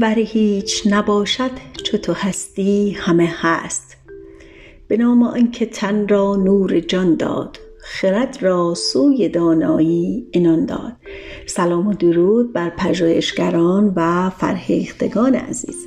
ور هیچ نباشد چو تو هستی همه هست. به نام آنکه تن را نور جان داد خرد را سوی دانایی عنان داد. سلام و درود بر پژوهشگران و فرهیختگان عزیز.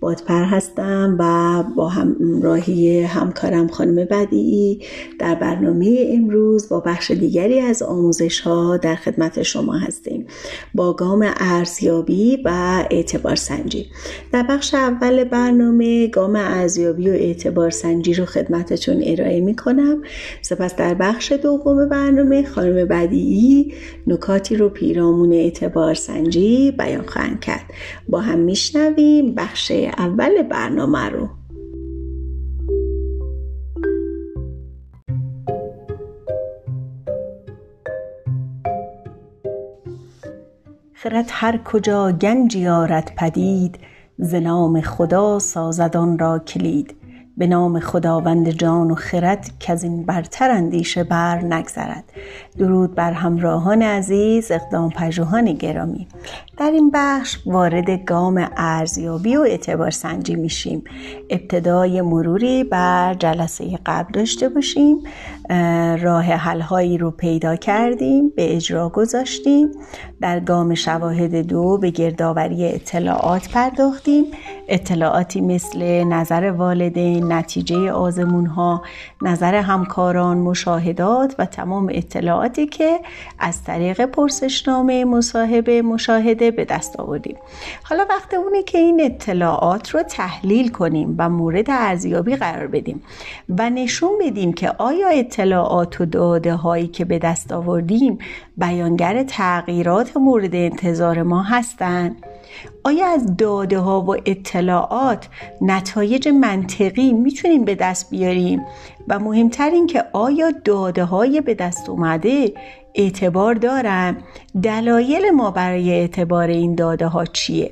بادپر هستم و با همراهی همکارم خانم بدیعی در برنامه امروز با بخش دیگری از آموزش ها در خدمت شما هستیم. با گام ارزیابی و اعتبار سنجی. در بخش اول برنامه گام ارزیابی و اعتبار سنجی رو خدمتتون ارائه می کنم سپس در بخش دوم برنامه خانم بدیعی نکاتی رو پیرامون اعتبار سنجی بیان خواهند کرد. با هم میشنویم بخش اول برنامه رو. خرد هر کجا گنجی آرد پدید ز نام خدا سازد آن را کلید. به نام خداوند جان و خرد کز این برتر اندیشه بر نگذرد. درود بر همراهان عزیز اقدام پژوهان گرامی. در این بخش وارد گام ارزیابی و اعتبار سنجی میشیم. ابتدای مروری بر جلسه قبل داشته باشیم. راه حل هایی رو پیدا کردیم به اجرا گذاشتیم. در گام شواهد دو به گردآوری اطلاعات پرداختیم. اطلاعاتی مثل نظر والدین نتیجه آزمون ها نظر همکاران مشاهدات و تمام اطلاعاتی که از طریق پرسشنامه مصاحبه مشاهده به دست آوردیم. حالا وقت اونه که این اطلاعات رو تحلیل کنیم و مورد ارزیابی قرار بدیم و نشون بدیم که آیا اطلاعات و داده هایی که به دست آوردیم بیانگر تغییرات مورد انتظار ما هستند آیا از داده ها و اطلاعات نتایج منطقی می‌تونیم به دست بیاریم؟ و مهمتر این که آیا داده های به دست اومده اعتبار دارن دلایل ما برای اعتبار این داده ها چیه؟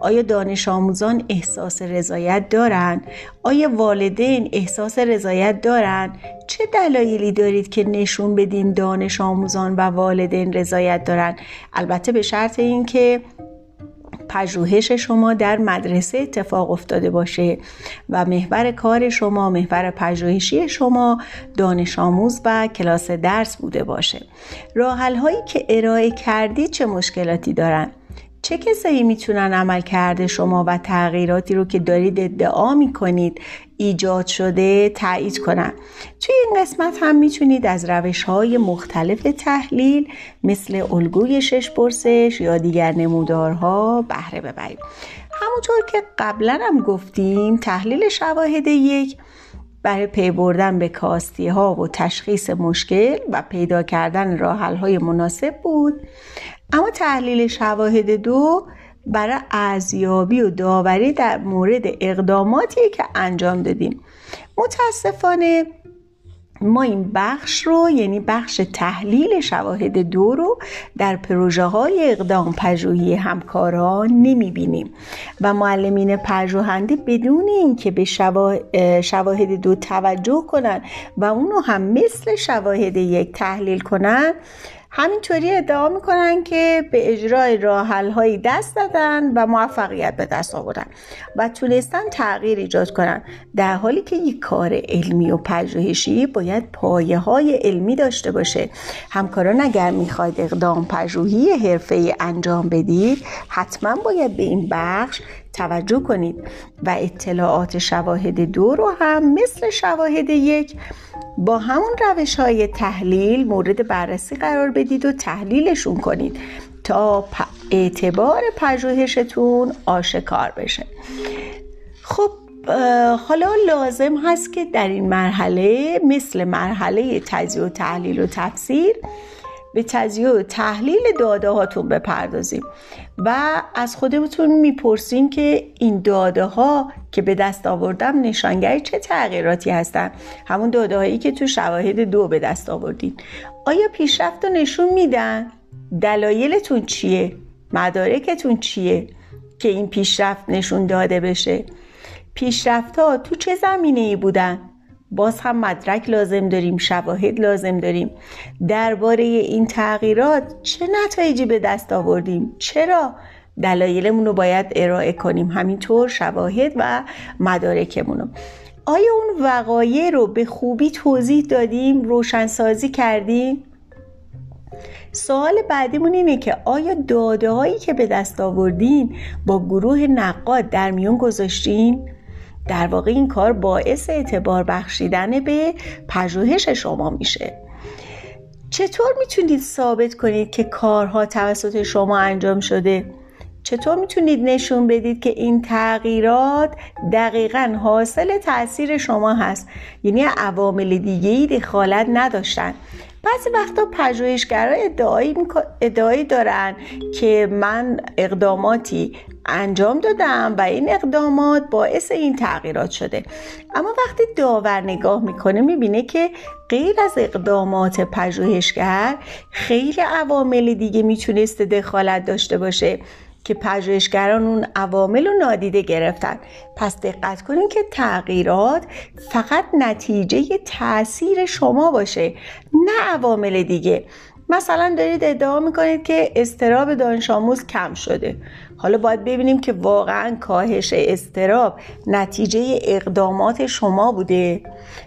آیا دانش آموزان احساس رضایت دارن؟ آیا والدین احساس رضایت دارن؟ چه دلایلی دارید که نشون بدیم دانش آموزان و والدین رضایت دارن؟ البته به شرط اینکه پژوهش شما در مدرسه اتفاق افتاده باشه و محور کار شما محور پژوهشی شما دانش آموز و کلاس درس بوده باشه. راحل هایی که ارائه کردید چه مشکلاتی دارن؟ چه کسایی می‌تونن عمل کرده شما و تغییراتی رو که دارید ادعا می‌کنید ایجاد شده تایید کنن. توی این قسمت هم می‌تونید از روش های مختلف تحلیل مثل الگوی شش پرسش یا دیگر نمودارها بهره ببرید. همونطور که قبلا هم گفتیم تحلیل شواهد یک برای پی بردن به کاستی ها و تشخیص مشکل و پیدا کردن راه های مناسب بود. اما تحلیل شواهد دو برای ارزیابی و داوری در مورد اقداماتی که انجام دادیم. متاسفانه ما این بخش رو یعنی بخش تحلیل شواهد دو رو در پروژه های اقدام پژوهی همکاران نمی بینیم و معلمین پژوهنده بدون اینکه به شواهد دو توجه کنند و اونو هم مثل شواهد یک تحلیل کنند همینطوری ادعا می‌کنن که به اجرای راحل دست دادن و موفقیت به دست آوردن و تونستن تغییر ایجاد کنن. در حالی که یک کار علمی و پژوهشی باید پایه های علمی داشته باشه. همکاران اگر می‌خواید اقدام پژوهی حرفه انجام بدید حتما باید به این بخش توجه کنید و اطلاعات شواهد دو رو هم مثل شواهد یک با همون روش های تحلیل مورد بررسی قرار بدید و تحلیلشون کنید تا اعتبار پژوهشتون آشکار بشه. خب حالا لازم هست که در این مرحله مثل مرحله تجزیه و تحلیل و تفسیر به تجزیه و تحلیل داده هاتون بپردازیم. و از خودتون می‌پرسیم که این داده ها که به دست آوردم نشانگر چه تغییراتی هستن؟ همون داده هایی که تو شواهد دو به دست آوردین. آیا پیشرفت رو نشون میدن؟ دلایلتون چیه؟ مدارکتون چیه که این پیشرفت نشون داده بشه؟ پیشرفت ها تو چه زمینه ای بودن؟ باز هم مدرک لازم داریم شواهد لازم داریم. درباره این تغییرات چه نتایجی به دست آوردیم؟ چرا دلایلمون رو باید ارائه کنیم؟ همینطور شواهد و مدارکمون رو آیا اون وقایع رو به خوبی توضیح دادیم؟ روشنسازی کردیم؟ سوال بعدیمون اینه که آیا داده هایی که به دست آوردین با گروه نقاد در میون گذاشتین؟ در واقع این کار باعث اعتبار بخشیدن به پژوهش شما میشه. چطور می‌تونید ثابت کنید که کارها توسط شما انجام شده؟ چطور می‌تونید نشون بدید که این تغییرات دقیقا حاصل تاثیر شما هست؟ یعنی عوامل دیگه ای دخالت نداشتن. بعضی وقتا پژوهشگرا ادعایی, ادعایی دارن که من اقداماتی انجام دادم و این اقدامات باعث این تغییرات شده. اما وقتی داور نگاه می‌کنه می‌بینه که غیر از اقدامات پژوهشگر خیلی عوامل دیگه می‌تونسته دخالت داشته باشه که پژوهشگران اون عوامل رو نادیده گرفتن. پس دقت کنید که تغییرات فقط نتیجه تاثیر شما باشه نه عوامل دیگه. مثلا دارید ادعا می‌کنید که استراب دانش آموز کم شده. حالا باید ببینیم که واقعا کاهش استراب نتیجه اقدامات شما بوده.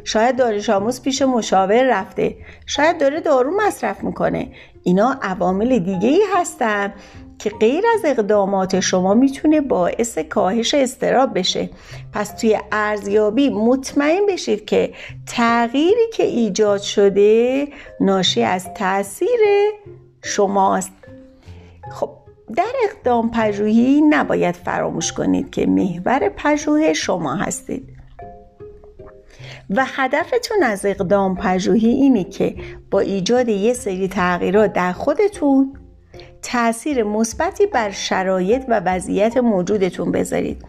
شاید دانش آموز پیش مشاور رفته. شاید داره دارو مصرف می‌کنه. اینا عوامل دیگه ای هستن که غیر از اقدامات شما می‌تونه باعث کاهش استراب بشه. پس توی ارزیابی مطمئن بشید که تغییری که ایجاد شده ناشی از تاثیر شماست. خب در اقدام پژوهی نباید فراموش کنید که محور پژوهش شما هستید. و هدفتون از اقدام پژوهی اینه که با ایجاد یه سری تغییرات در خودتون تاثیر مثبتی بر شرایط و وضعیت موجودتون بذارید.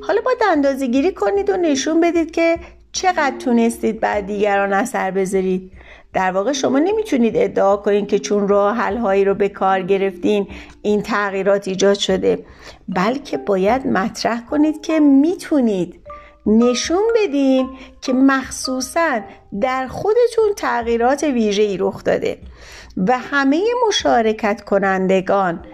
حالا باید اندازه گیری کنید و نشون بدید که چقدر تونستید بر دیگران اثر بذارید. در واقع شما نمی‌تونید ادعا کنید که چون راه هایی رو به کار گرفتین این تغییرات ایجاد شده. بلکه باید مطرح کنید که می‌تونید نشون بدین که مخصوصا در خودتون تغییرات ویژه‌ای رخ داده و همه مشارکت کنندگان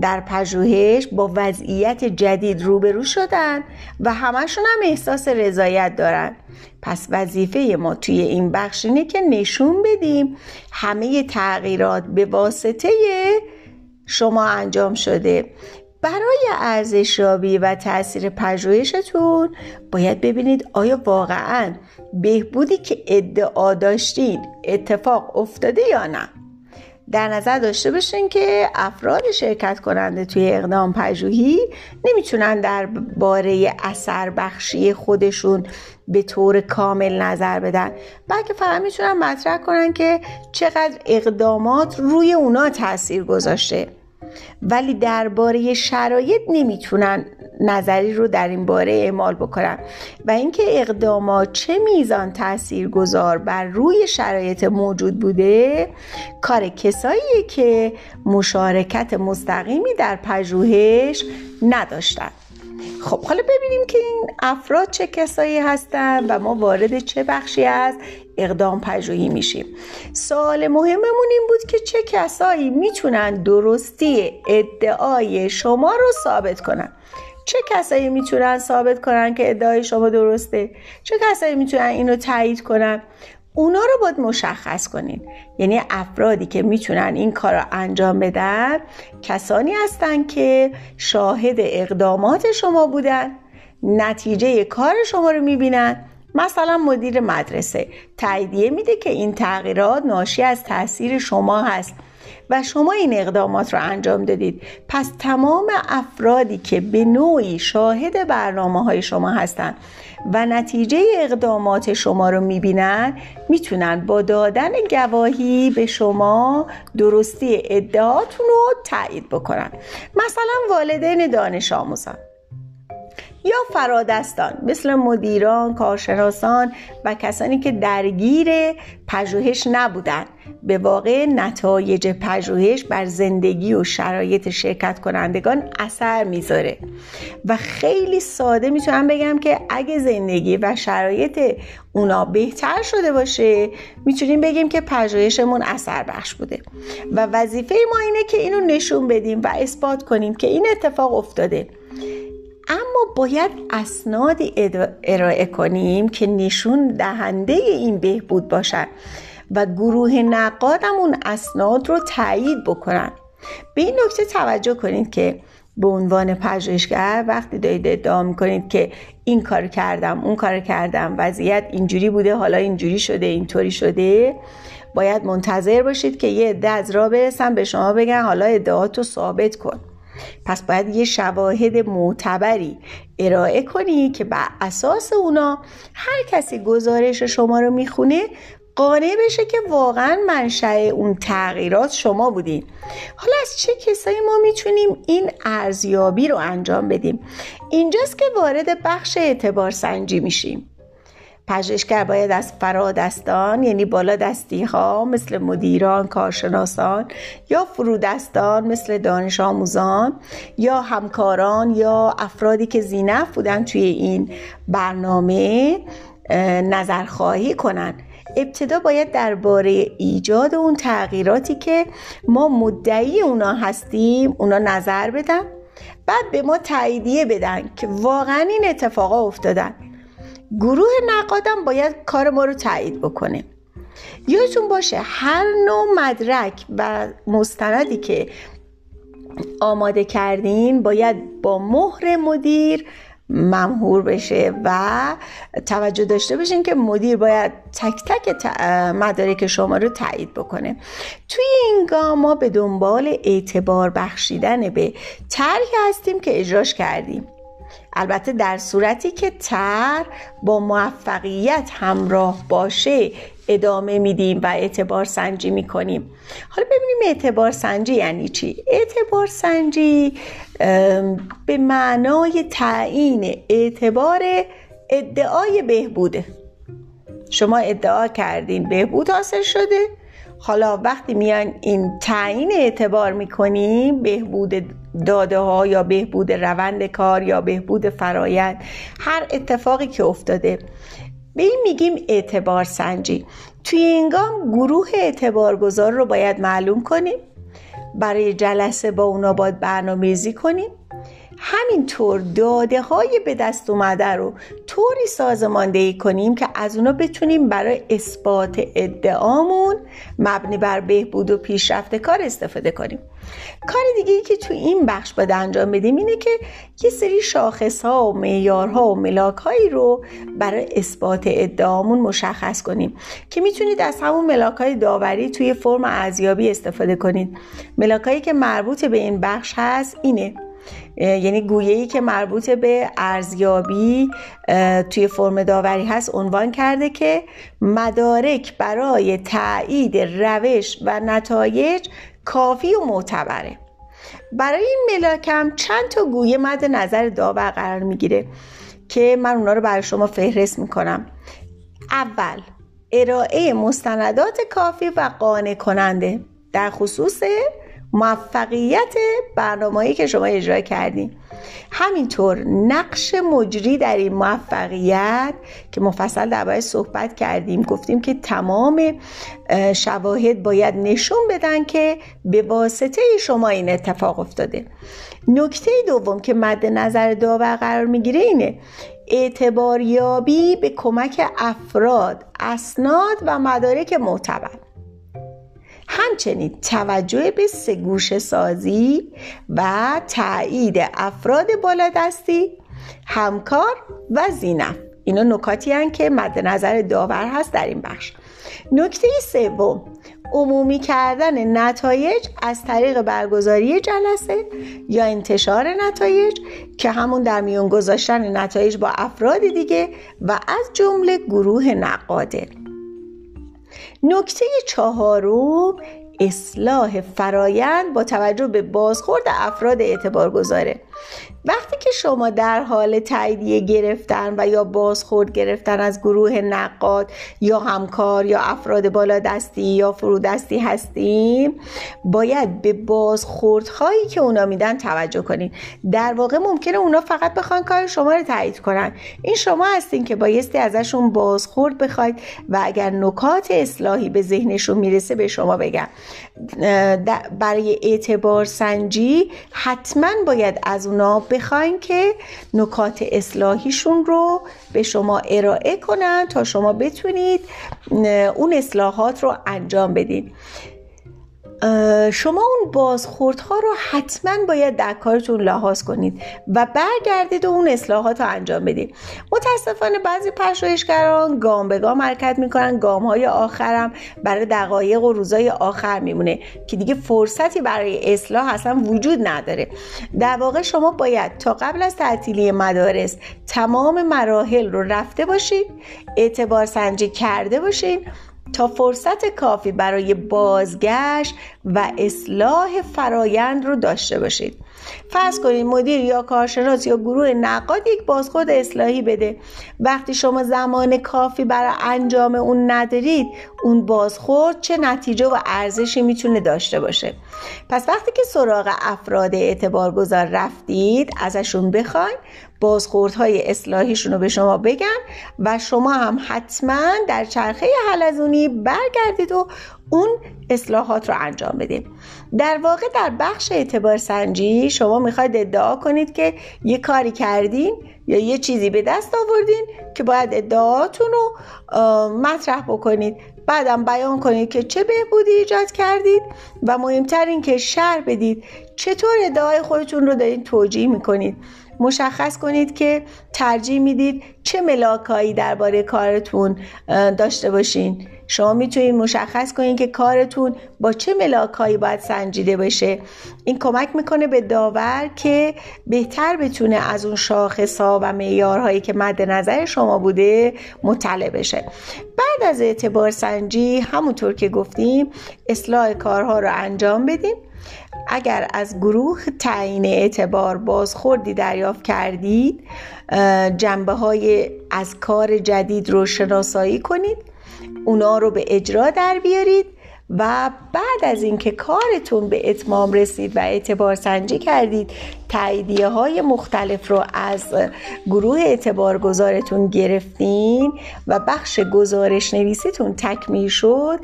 در پژوهش با وضعیت جدید روبرو شدن و همشون هم احساس رضایت دارن. پس وظیفه ما توی این بخش اینه که نشون بدیم همه تغییرات به واسطه شما انجام شده. برای ارزشیابی و تاثیر پژوهشتون باید ببینید آیا واقعا بهبودی که ادعا داشتین اتفاق افتاده یا نه. در نظر داشته باشین که افراد شرکت کننده توی اقدام پژوهی نمی‌تونن در باره اثر بخشی خودشون به طور کامل نظر بدن. بلکه فقط می‌تونن مطرح کنن که چقدر اقدامات روی اونا تاثیر گذاشته. ولی درباره شرایط نمی‌تونن نظری رو در این باره اعمال بکنن. و اینکه اقدامات چه میزان تأثیر گذار بر روی شرایط موجود بوده کار کسایی که مشارکت مستقیمی در پژوهش نداشتن. خب حالا ببینیم که این افراد چه کسایی هستن و ما وارد چه بخشی از اقدام پژوهی میشیم. سوال مهممون این بود که چه کسایی می‌تونن درستی ادعای شما رو ثابت کنن؟ چه کسایی می‌تونن ثابت کنن که ادعای شما درسته؟ چه کسایی می‌تونن اینو تایید کنن؟ اونا رو باید مشخص کنین. یعنی افرادی که می‌تونن این کار رو انجام بدن کسانی هستن که شاهد اقدامات شما بودن نتیجه کار شما رو می‌بینن. مثلا مدیر مدرسه تاییدیه میده که این تغییرات ناشی از تاثیر شما هست. و شما این اقدامات رو انجام دادید. پس تمام افرادی که به نوعی شاهد برنامه های شما هستند و نتیجه اقدامات شما رو می‌بینن می‌تونن با دادن گواهی به شما درستی ادعاتون رو تایید بکنن. مثلا والدین دانش آموزان. یا فرادستان مثل مدیران، کارشناسان و کسانی که درگیر پژوهش نبودند. به واقع نتایج پژوهش بر زندگی و شرایط شرکت کنندگان اثر می‌ذاره. و خیلی ساده می‌تونم بگم که اگه زندگی و شرایط اونا بهتر شده باشه می‌تونیم بگیم که پژوهشمون اثر بخش بوده. و وظیفه ما اینه که اینو نشون بدیم و اثبات کنیم که این اتفاق افتاده. اما باید اسنادی ارائه کنیم که نشون دهنده این بهبود باشن و گروه نقادم اون اسناد رو تایید بکنن. به این نکته توجه کنید که به عنوان پژوهشگر وقتی دارید ادعا می‌کنید که این کار کردم اون کار کردم وضعیت اینجوری بوده حالا اینجوری شده اینطوری شده باید منتظر باشید که یه عده از را برسن به شما بگن حالا ادعاتو ثابت کن. پس باید یه شواهد معتبری ارائه کنی که بر اساس اونا هر کسی گزارش شما رو می‌خونه قانع بشه که واقعا منشأ اون تغییرات شما بودین. حالا از چه کسایی ما می‌تونیم این ارزیابی رو انجام بدیم؟ اینجاست که وارد بخش اعتبار سنجی میشیم. پژوهشگر باید از فرادستان یعنی بالا دستی ها مثل مدیران، کارشناسان یا فرودستان مثل دانش آموزان یا همکاران یا افرادی که زینف بودن توی این برنامه نظرخواهی کنن. ابتدا باید درباره ایجاد اون تغییراتی که ما مدعی اونا هستیم اونا نظر بدن. بعد به ما تاییدیه بدن که واقعا این اتفاقا افتادن. گروه نقادم باید کار ما رو تایید بکنه. یادتون باشه هر نوع مدرک و مستندی که آماده کردین باید با مهر مدیر ممهور بشه و توجه داشته باشین که مدیر باید تک تک مدارک شما رو تایید بکنه. توی این گام ما به دنبال اعتبار بخشیدن به طرحی هستیم که اجراش کردیم. البته در صورتی که تر با موفقیت همراه باشه ادامه میدیم و اعتبار سنجی می‌کنیم. حالا ببینیم اعتبار سنجی یعنی چی؟ اعتبار سنجی به معنای تعیین اعتبار ادعای بهبوده. شما ادعا کردین بهبود حاصل شده. حالا وقتی میان این تعیین اعتبار می‌کنیم بهبود داده ها یا بهبود روند کار یا بهبود فرایند هر اتفاقی که افتاده. به این میگیم اعتبار سنجی. توی این گام گروه اعتبارگذار رو باید معلوم کنیم برای جلسه با اونا باید برنامه‌ریزی کنیم. همینطور داده های به دست اومده رو طوری سازماندهی کنیم که از اونا بتونیم برای اثبات ادعامون مبنی بر بهبود و پیشرفت کار استفاده کنیم. کار دیگه ای که تو این بخش باید انجام بدیم اینه که یه سری شاخص ها و معیارها و ملاک هایی رو برای اثبات ادعامون مشخص کنیم که می‌تونید از همون ملاک های داوری توی فرم ارزیابی استفاده کنید. ملاک هایی که مربوط به این بخش هست اینه. یعنی گویه‌ای که مربوط به ارزیابی توی فرم داوری هست عنوان کرده که مدارک برای تایید روش و نتایج کافی و معتبره. برای این ملاکم چند تا گویه مد نظر داور قرار می‌گیره که من اونا رو برای شما فهرست می‌کنم. اول ارائه مستندات کافی و قانع کننده در خصوص موفقیت برنامه‌ای که شما اجرا کردین. همینطور نقش مجری در این موفقیت که مفصل درباره صحبت کردیم گفتیم که تمام شواهد باید نشون بدن که به واسطه شما این اتفاق افتاده. نکته دوم که مد نظر داور قرار می‌گیره اینه اعتباریابی به کمک افراد اسناد و مدارک معتبر همچنین توجه به سگوش سازی و تایید افراد بالادستی همکار و زینف اینا نکاتی هن که مد نظر داور هست در این بخش. نکته سوم عمومی کردن نتایج از طریق برگزاری جلسه یا انتشار نتایج که همون در میون گذاشتن نتایج با افراد دیگه و از جمله گروه نقاده. نکته چهارم اصلاح فرایند با توجه به بازخورد افراد اعتبار گذاره وقتی که شما در حال تاییدیه گرفتن و یا بازخورد گرفتن از گروه نقاد یا همکار یا افراد بالا دستی یا فرودستی هستیم باید به بازخوردهایی که اونا میدن توجه کنین. در واقع ممکنه اونا فقط بخوان کار شما رو تایید کنن. این شما هستین که بایستی ازشون بازخورد بخواید و اگر نکات اصلاحی به ذهنشون می‌رسه به شما بگم. برای اعتبار سنجی حتما باید از اونا بخواین که نکات اصلاحیشون رو به شما ارائه کنن تا شما بتونید اون اصلاحات رو انجام بدین. شما اون بازخوردها رو حتما باید در کارتون لحاظ کنید و برگردید و اون اصلاحات رو انجام بدید. متاسفانه بعضی پژوهشگران گام به گام حرکت می‌کنن گام های آخرم برای دقایق و روزای آخر میمونه که دیگه فرصتی برای اصلاح اصلا وجود نداره. در واقع شما باید تا قبل از تعطیلی مدارس تمام مراحل رو رفته باشید اعتبار سنجی کرده باشید تا فرصت کافی برای بازگشت و اصلاح فرایند رو داشته باشید. فرض کنید مدیر یا کارشناس یا گروه نقاد یک بازخورد اصلاحی بده. وقتی شما زمان کافی برای انجام اون ندارید اون بازخورد چه نتیجه و ارزشی می‌تونه داشته باشه. پس وقتی که سراغ افراد اعتبارگذار رفتید ازشون بخواین بازخوردهای اصلاحیشون رو به شما بگن و شما هم حتما در چرخه حلزونی برگردید و اون اصلاحات رو انجام بدید. در واقع در بخش اعتبار سنجی شما می‌خواید ادعا کنید که یه کاری کردین یا یه چیزی به دست آوردین که باید ادعاتون رو مطرح بکنید. بعدم بیان کنید که چه بهبودی ایجاد کردید و مهمتر این که شر بدید چطور ادعای خودتون رو دارین توجیه می‌کنید. مشخص کنید که ترجیح می‌دید چه ملاکایی درباره کارتون داشته باشین. شما می‌تونید مشخص کنید که کارتون با چه ملاکایی باید سنجیده بشه. این کمک می‌کنه به داور که بهتر بتونه از اون شاخص و معیارهایی که مد نظر شما بوده مطلع بشه. بعد از اعتبار سنجی همونطور که گفتیم اصلاح کارها رو انجام بدیم اگر از گروه تعیین اعتبار بازخوردی دریافت کردید جنبه های از کار جدید رو شناسایی کنید. اونا رو به اجرا در بیارید و بعد از اینکه کارتون به اتمام رسید و اعتبار سنجی کردید تاییدیه های مختلف رو از گروه اعتبار گذارتون گرفتین و بخش گزارش نویسیتون تکمیل شد.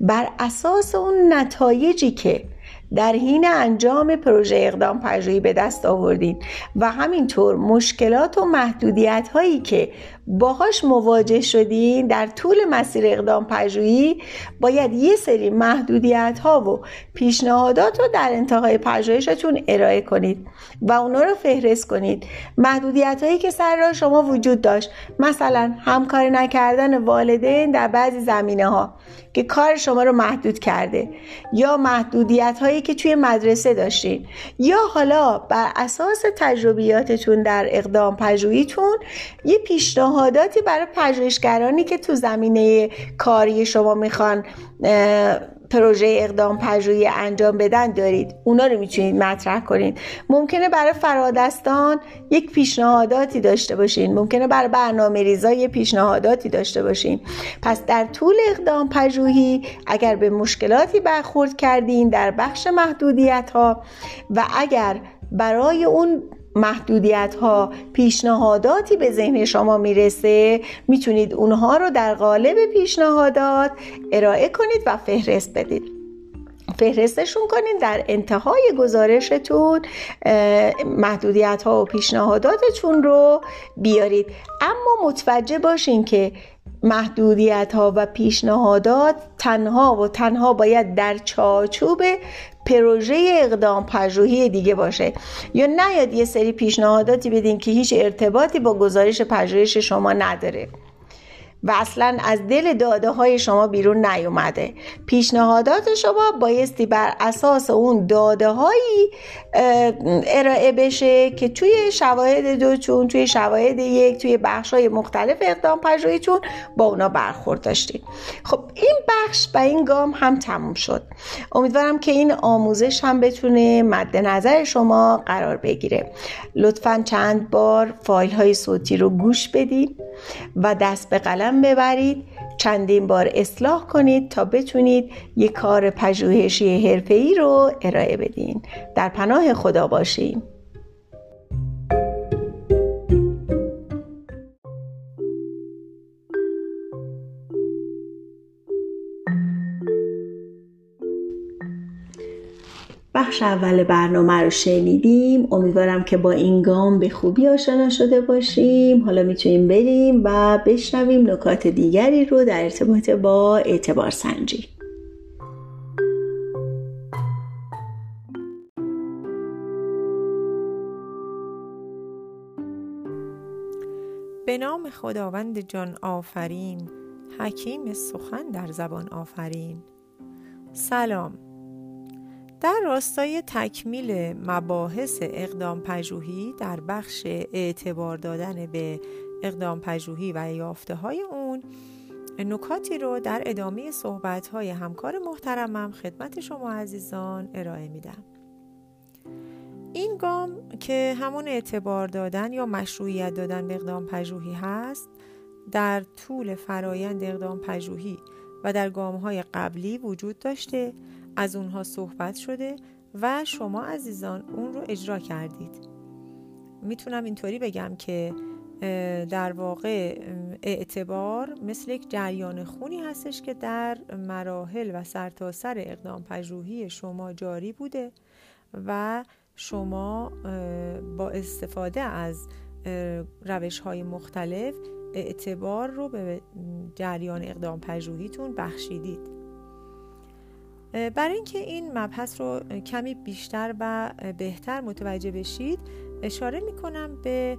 بر اساس اون نتایجی که در حین انجام پروژه اقدام پژوهی به دست آوردین و همینطور مشکلات و محدودیت هایی که باهاش مواجه شدین در طول مسیر اقدام پژوهی باید یه سری محدودیت ها و پیشنهادات رو در انتهای پژوهشتون ارائه کنید و اونا رو فهرست کنید. محدودیت هایی که سر راه شما وجود داشت. مثلا همکاری نکردن والدین در بعضی زمینه ها که کار شما رو محدود کرده یا محدودیت هایی که توی مدرسه داشتین یا حالا بر اساس تجربیاتتون در اقدام پژوهیتون یه پیشنهاداتی برای پژوهشگرانی که تو زمینه کاری شما می‌خوان پروژه اقدام پژوهی انجام بدن دارید. اونا رو می‌تونید مطرح کنید ممکنه برای فرادستان یک پیشنهاداتی داشته باشین. ممکنه برای برنامه ریزا یک پیشنهاداتی داشته باشین. پس در طول اقدام پژوهی اگر به مشکلاتی برخورد کردین در بخش محدودیت ها و اگر برای اون محدودیت ها پیشنهاداتی به ذهن شما می‌رسه می‌تونید اونها رو در قالب پیشنهادات ارائه کنید و فهرست بدید. فهرستشون کنید در انتهای گزارشتون محدودیت ها و پیشنهاداتتون رو بیارید. اما متوجه باشین که محدودیت ها و پیشنهادات تنها و تنها باید در چارچوب پروژه اقدام پژوهی دیگه باشه. یا نیاد یه سری پیشنهاداتی بدین که هیچ ارتباطی با گزارش پژوهش شما نداره. و اصلا از دل داده های شما بیرون نیومده. پیشنهادات شما بایستی بر اساس اون داده هایی ارائه بشه که توی شواهد دوتون توی شواهد یک توی بخش های مختلف اقدام پژوهیتون با اونا برخورد داشتید خب این بخش و این گام هم تموم شد. امیدوارم که این آموزش هم بتونه مد نظر شما قرار بگیره. لطفا چند بار فایل های صوتی رو گوش بدید و دست به قلم ببرید. چندین بار اصلاح کنید تا بتونید یک کار پژوهشی حرفه‌ای رو ارائه بدین. در پناه خدا باشین. بخش اول برنامه رو شنیدیم. امیدوارم که با این گام به خوبی آشنا شده باشیم. حالا می‌تونیم بریم و بشنویم نکات دیگری رو در ارتباط با اعتبار سنجی. به نام خداوند جان آفرین. حکیم سخن در زبان آفرین. سلام. در راستای تکمیل مباحث اقدام پژوهی در بخش اعتبار دادن به اقدام پژوهی و یافته های اون نکاتی رو در ادامه صحبت های همکار محترمم خدمت شما عزیزان ارائه میدم. این گام که همون اعتبار دادن یا مشروعیت دادن به اقدام پژوهی هست در طول فرایند اقدام پژوهی و در گام های قبلی وجود داشته از اونها صحبت شده و شما عزیزان اون رو اجرا کردید. می‌تونم اینطوری بگم که در واقع اعتبار مثل یک جریان خونی هستش که در مراحل و سرتاسر سر اقدام پژوهی شما جاری بوده و شما با استفاده از روش های مختلف اعتبار رو به جریان اقدام پژوهیتون بخشیدید. برای اینکه این مبحث رو کمی بیشتر و بهتر متوجه بشید اشاره می‌کنم به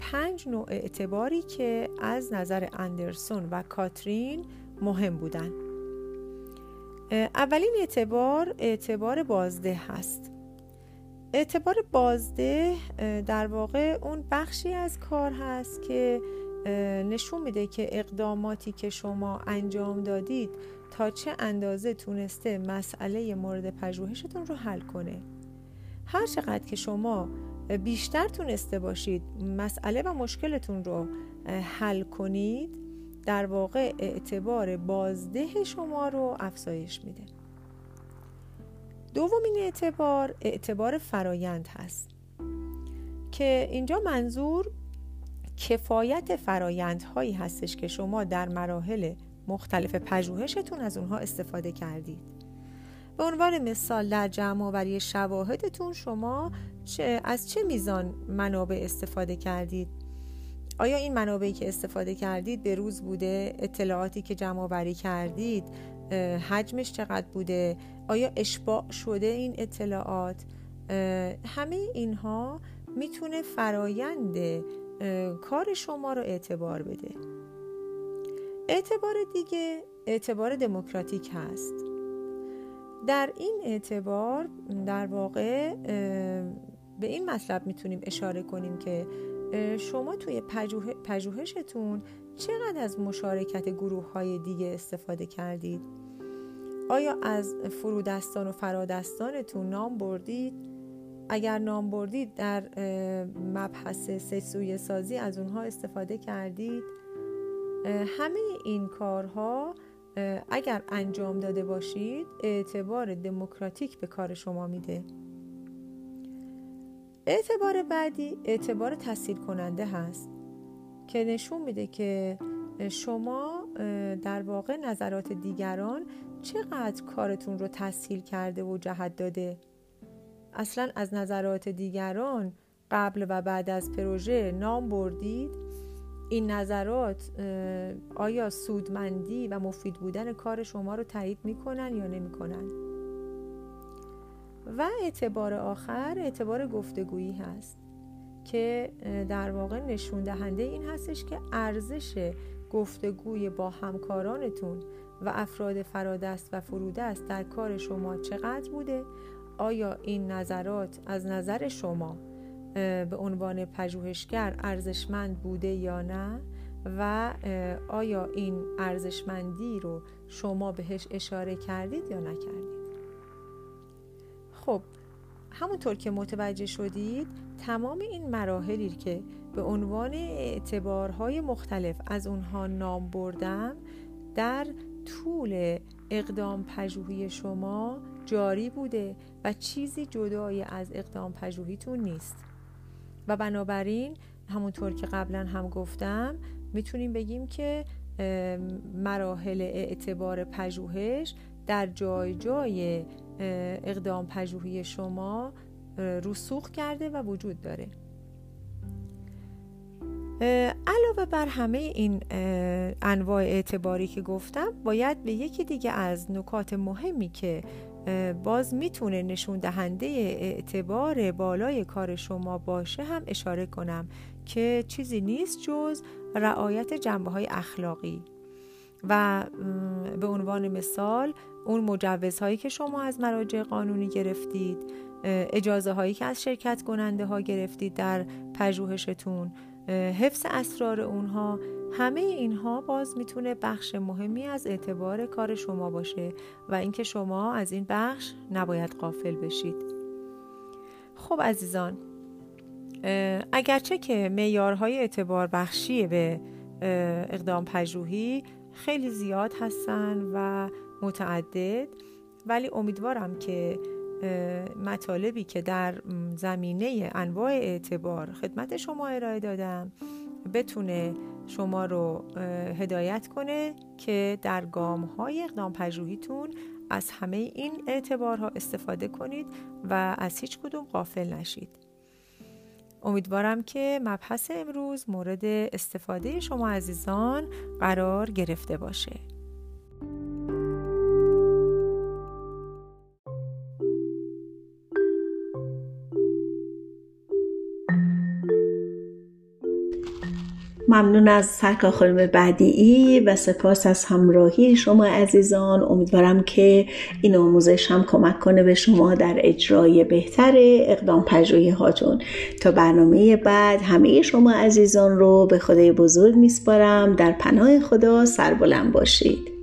پنج نوع اعتباری که از نظر اندرسون و کاترین مهم بودن. اولین اعتبار اعتبار بازده هست. اعتبار بازده در واقع اون بخشی از کار هست که نشون میده که اقداماتی که شما انجام دادید تا چه اندازه تونسته مسئله مورد پژوهشتون رو حل کنه. هر چقدر که شما بیشتر تونسته باشید مسئله و مشکلتون رو حل کنید در واقع اعتبار بازده شما رو افزایش میده. دومین اعتبار اعتبار فرایند هست که اینجا منظور کفایت فرایندهایی هستش که شما در مراحل مختلف پژوهشتون از اونها استفاده کردید. به عنوان مثال در جمع آوری شواهدتون شما چه، از چه میزان منابع استفاده کردید؟ آیا این منابعی که استفاده کردید به روز بوده؟ اطلاعاتی که جمع آوری کردید حجمش چقدر بوده؟ آیا اشباع شده این اطلاعات؟ همه اینها می‌تونه فرایند کار شما رو اعتبار بده. اعتبار دیگه اعتبار دموکراتیک هست. در این اعتبار در واقع به این مطلب می‌تونیم اشاره کنیم که شما توی پژوهشتون چقدر از مشارکت گروه های دیگه استفاده کردید؟ آیا از فرودستان و فرادستانتون نام بردید؟ اگر نام بردید در مبحث سه سازی از اونها استفاده کردید. همه این کارها اگر انجام داده باشید اعتبار دموکراتیک به کار شما میده. اعتبار بعدی اعتبار تسهیل کننده هست که نشون میده که شما در واقع نظرات دیگران چقدر کارتون رو تسهیل کرده و جهت داده. اصلا از نظرات دیگران قبل و بعد از پروژه نام بردید؟ این نظرات آیا سودمندی و مفید بودن کار شما رو تایید می‌کنن یا نمی‌کنن؟ و اعتبار آخر اعتبار گفتگویی هست که در واقع نشون دهنده این هستش که ارزش گفتگوی با همکارانتون و افراد فرادست و فرودست در کار شما چقدر بوده آیا این نظرات از نظر شما به عنوان پژوهشگر ارزشمند بوده یا نه؟ و آیا این ارزشمندی رو شما بهش اشاره کردید یا نکردید؟ خب همونطور که متوجه شدید تمام این مراحلی که به عنوان اعتبارهای مختلف از اونها نام بردم در طول اقدام پژوهی شما جاری بوده و چیزی جدای از اقدام پژوهیتون نیست. و بنابراین همونطور که قبلا هم گفتم می‌تونیم بگیم که مراحل اعتبار پژوهش در جای جای اقدام پژوهی شما رسوخ کرده و وجود داره. علاوه بر همه این انواع اعتباری که گفتم باید به یکی دیگه از نکات مهمی که باز می‌تونه نشون دهنده اعتبار بالای کار شما باشه هم اشاره کنم که چیزی نیست جز رعایت جنبه های اخلاقی. و به عنوان مثال اون مجوزهایی که شما از مراجع قانونی گرفتید اجازه هایی که از شرکت کننده ها گرفتید در پژوهشتون حفظ اسرار اونها همه اینها باز می‌تونه بخش مهمی از اعتبار کار شما باشه و اینکه شما از این بخش نباید قافل بشید. خب عزیزان اگرچه که معیارهای اعتبار بخشی به اقدام پژوهی خیلی زیاد هستن و متعدد ولی امیدوارم که مطالبی که در زمینه انواع اعتبار خدمت شما ارائه دادم بتونه شما رو هدایت کنه که در گام های اقدام پژوهیتون از همه این اعتبارها استفاده کنید و از هیچ کدوم غافل نشید. امیدوارم که مبحث امروز مورد استفاده شما عزیزان قرار گرفته باشه. ممنون از سرکار خانم بعدی و سپاس از همراهی شما عزیزان. امیدوارم که این آموزش هم کمک کنه به شما در اجرای بهتر اقدام پژوهی هاتون. تا برنامه بعد همه شما عزیزان رو به خدای بزرگ میسپارم. در پناه خدا سربلند باشید.